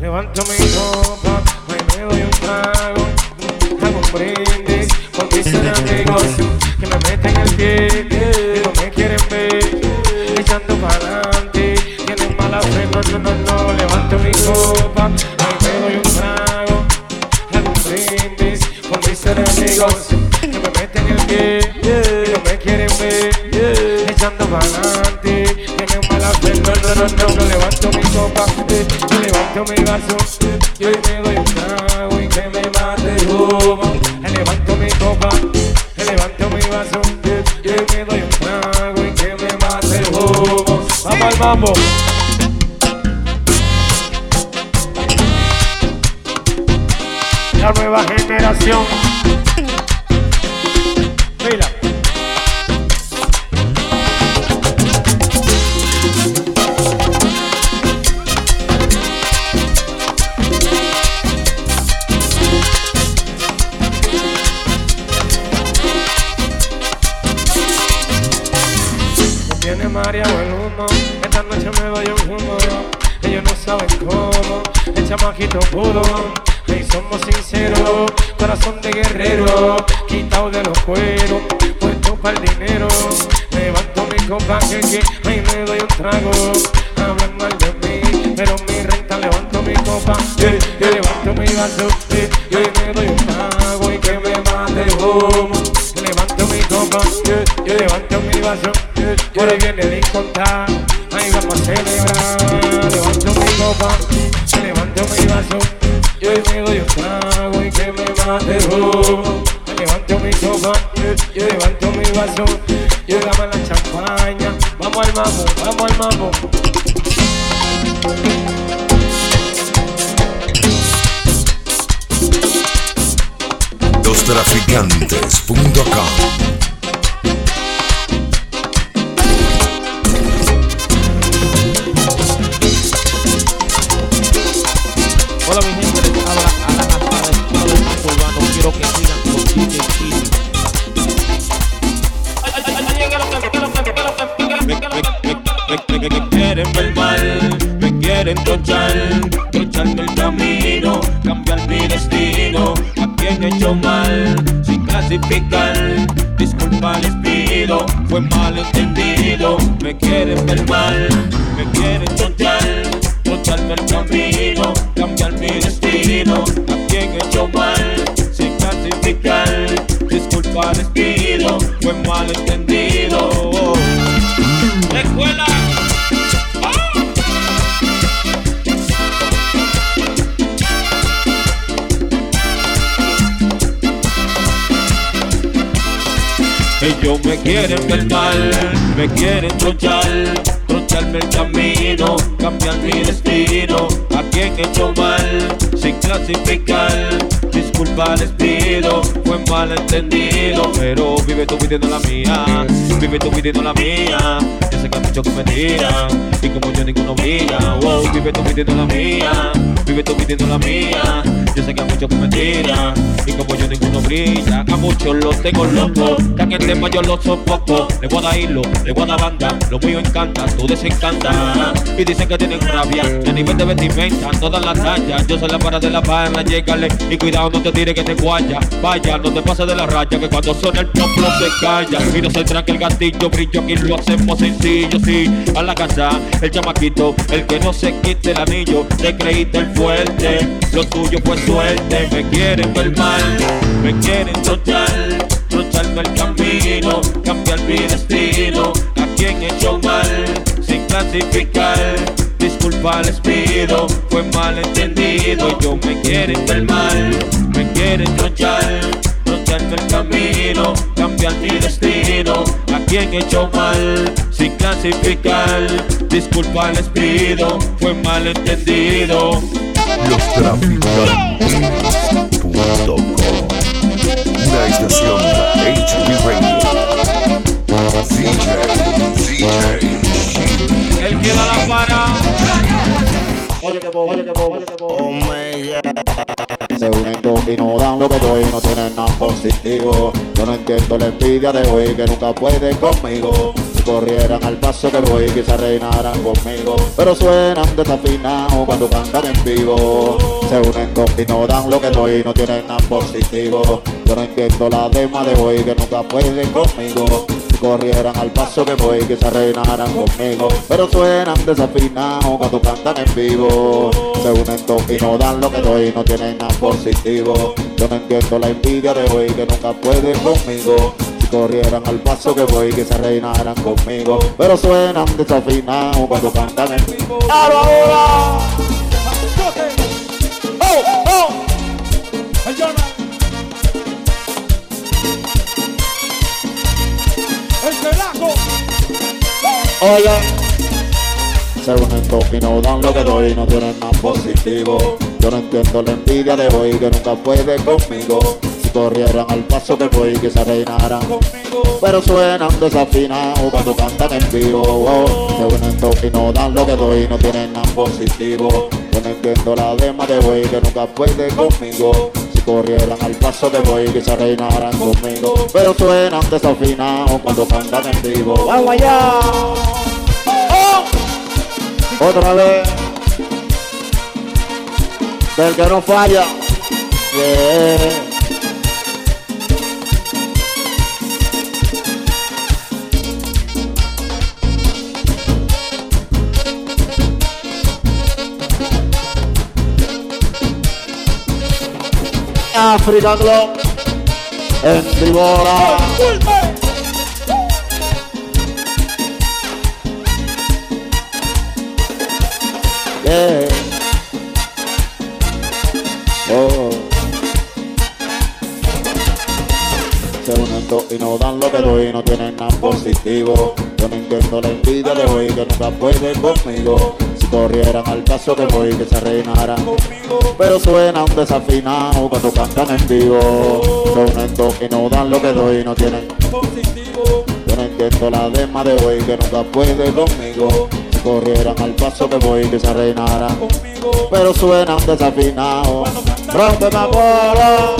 Levanto mi copa, me doy un trago, hago un brindis con mis amigos que me meten el pie no me quieren ver, echando para adelante, tienen mala fe, no, no, no, no, levanto mi copa, me doy un trago, hago un brindis con mis amigos que me meten el pie no me quieren ver, echando para adelante, tienen mala fe, no, no, no, no, no, yo levanto mi vaso, y hoy me doy un trago y que me mate el humo, levanto mi copa, levanto mi vaso, y hoy me doy un trago y que me mate el humo. Vamos al mambo. Puro. Y somos sinceros, corazón de guerrero, quitado de los cueros, puesto para el dinero. Levanto mi copa que que ahí me doy un trago. Hablan mal de mí, pero mi renta levanto mi copa, eh, yo levanto mi vaso, eh, y hoy me doy un trago y que me mate humo. Levanto mi copa, eh, yo levanto mi vaso, por ahí viene el incontar, ahí vamos a celebrar. Levanto mi copa, levanto mi vaso, y hoy me doy un trago y que me mate el humo. Levanto mi copa, eh, yo levanto mi vaso, y hoy dame la champaña. Vamos al mambo, vamos al mambo. Lostraficantes.com clasificar, disculpa les pido, fue malentendido. Me quieren ver mal, me quieren trochar, trocharme el camino, cambiar mi destino. A quien he hecho mal, sin clasificar, disculpa les pido, fue malentendido. Escuela. Ellos me quieren ver mal, me quieren trochar, trocharme el camino, cambiar mi destino. A quien he hecho mal, sin clasificar, disculpa les pido, fue malentendido. Pero vive tú pidiendo la mía, vive tú pidiendo la mía. Yo sé que hay muchos que me tiran, y como yo ninguno brilla. Wow, vive tú pidiendo la mía, vive tú pidiendo la mía. Yo sé que hay muchos que me tiran, y como yo ninguno brilla. A muchos los tengo locos, que en el tema yo los sofoco. Le voy a dar hilo, le voy a dar banda, lo mío encanta, tú desencanta. Y dicen que tienen rabia, y a nivel de vestimenta, todas las tallas. Yo soy la para de la barra, llégale, y cuidado no te tire que te guaya. Vaya, no te pases de la raya, que cuando suena el plom plom te calla. Y no se tranque el gatillo, brillo, aquí lo hacemos sencillo, sí. A la casa, el chamaquito, el que no se quite el anillo, te creíste el fuerte, lo tuyo fue suerte. Me quieren ver mal, me quieren trochar, trocharme el camino, cambiar mi destino. A quien he hecho mal, sin clasificar. Disculpa les pido, fue malentendido. Ellos me quieren ver mal, me quieren trochar, trocharme el camino, cambiar mi destino. A quien he hecho mal, sin clasificar. Disculpa les pido, fue malentendido. Lostraficantes.com Una estación HB Radio DJ DJ El que da la para. Se unen dos y no dan lo que doy, no tienen nada positivo. Yo no entiendo la envidia de hoy que nunca puede conmigo. corrieran al paso que voy quizás reinaran conmigo Pero suenan desafinados cuando cantan en vivo Se unen dos y no dan lo que doy, no tienen nada positivo Yo no entiendo la dema de hoy que nunca pueden conmigo Si corrieran al paso que voy quizás reinaran conmigo Pero suenan desafinados cuando cantan en vivo Se unen dos y no dan lo que doy, no tienen nada positivo Yo no entiendo la envidia de hoy que nunca pueden conmigo corrieran al paso que voy, que se reinaran conmigo. Pero suenan desafinados cuando cantan en vivo. ahora! ¡Oh, oh! Unen dos y no dan lo que doy, no tienen nada positivo. Yo no entiendo la envidia de hoy que nunca puede conmigo. Corrieran al paso que voy que se reinaran Pero suenan desafinados cuando cantan en vivo. Oh, Se unen dos y no dan lo que doy, no tienen nada positivo. Yo no entiendo la dema de voy que nunca puede conmigo. Si corrieran al paso que voy que se reinaran conmigo Pero suenan desafinados cuando cantan en vivo ¡Vamos allá! ¡Oh! Otra vez Del que no falla yeah. África Club en Tribora. Yeah. Oh. Se unen y no dan lo que doy, no tienen nada positivo. Yo no entiendo la envidia de hoy que nunca puede conmigo corrieran al paso que voy que se reinaran pero suenan desafinados cuando cantan en vivo. Son estos que no dan lo que doy no tienen yo no entiendo la dema de hoy que nunca puede conmigo. Si corrieran al paso que voy que se reinaran pero suenan desafinados rompe la bola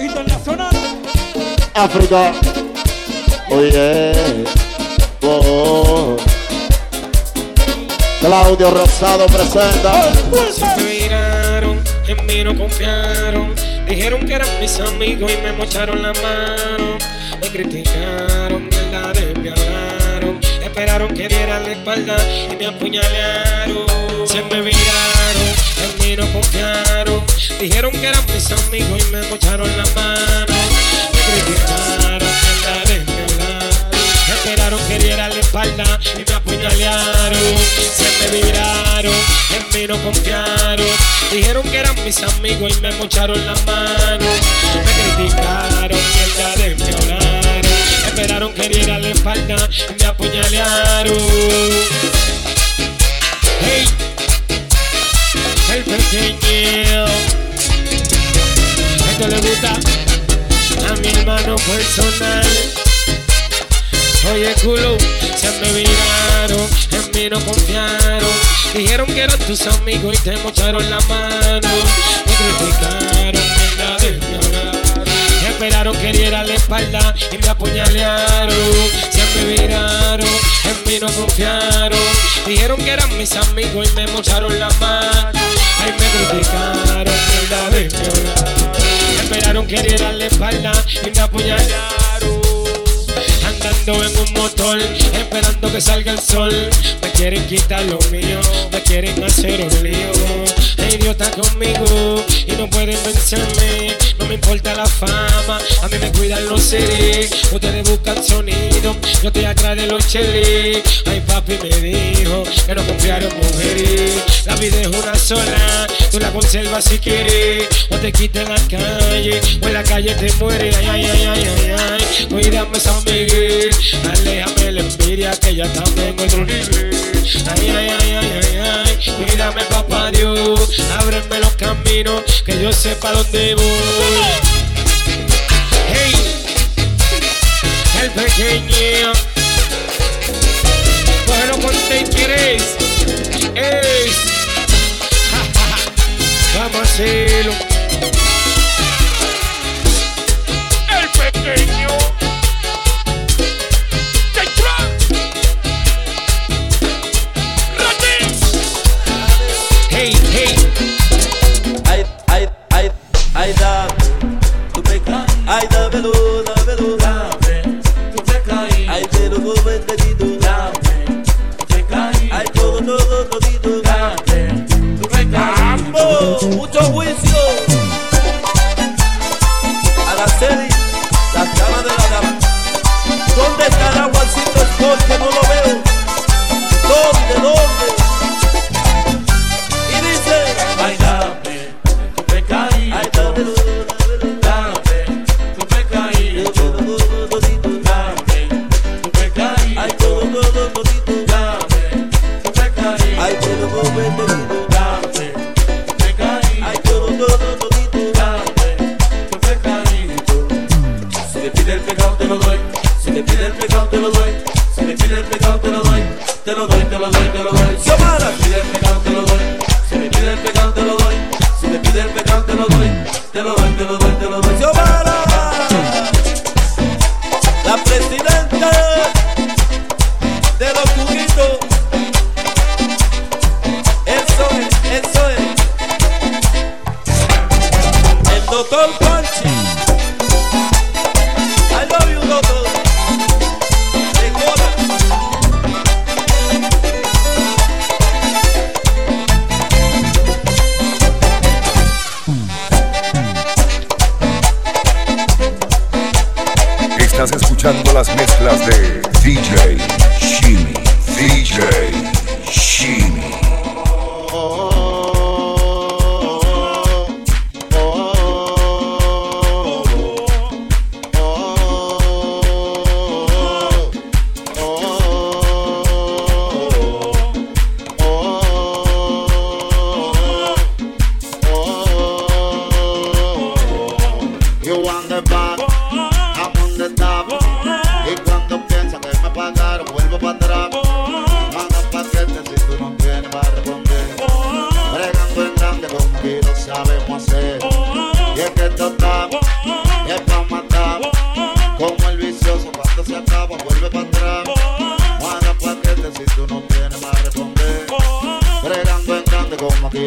internacional. África oye oh, oh. Claudio Rosado presenta. Se miraron, en mí no confiaron. Dijeron que eran mis amigos y me mocharon la mano. Me criticaron, me hablaron. Esperaron que diera la espalda y me apuñalearon. Se me viraron, en mí no confiaron. Dijeron que eran mis amigos y me mocharon la mano. Me criticaron, me. Esperaron que diera la espalda y me apuñalearon me miraron, en mí no confiaron. Dijeron que eran mis amigos y me mocharon las manos. Me criticaron, mierda de me. Esperaron que diera la espalda y me apuñalearon. No confiaron. Dijeron que eran tus amigos y te mocharon la mano. Me criticaron, me Esperaron que diera la espalda y me apuñalearon. Se me viraron, en mí no confiaron. Dijeron que eran mis amigos y me mocharon la mano. Ay, me criticaron, me Esperaron que diera la espalda y me apuñalearon andando en un motor, esperando que salga el sol. Me quieren quitar lo mío, me quieren hacer un lío. Idiota conmigo y no pueden vencerme. No me importa la fama, a mí me cuidan los seres. Ustedes buscan sonido, yo te atrás de los chelis. Ay, papi me dijo que no confiaron mujeres. La vida es una sola, tú la conservas si quieres. O te quiten en la calle, o en la calle te mueres. Ay, ay, ay, ay, ay, ay. Cuídame, San Miguel. Aléjame la envidia que ya también en otro nivel. Ay, ay, ay, ay, ay, ay. Cuídame, papá Dios. Ábreme los caminos que yo sepa dónde voy. Hey, el pequeño. Bueno, conté quieres. Es. Vamos a hacerlo.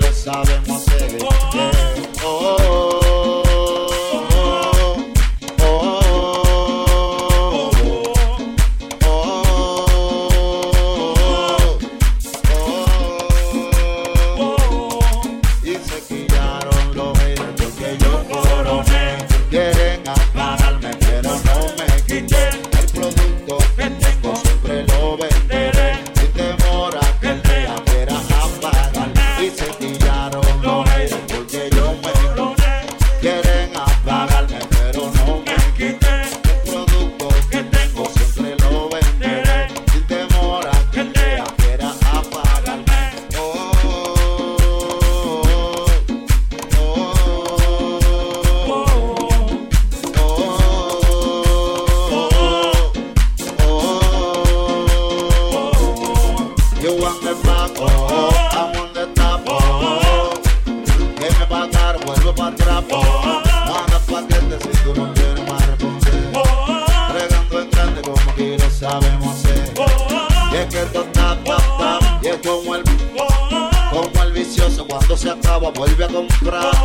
Lo sabemos hacer. Comprar.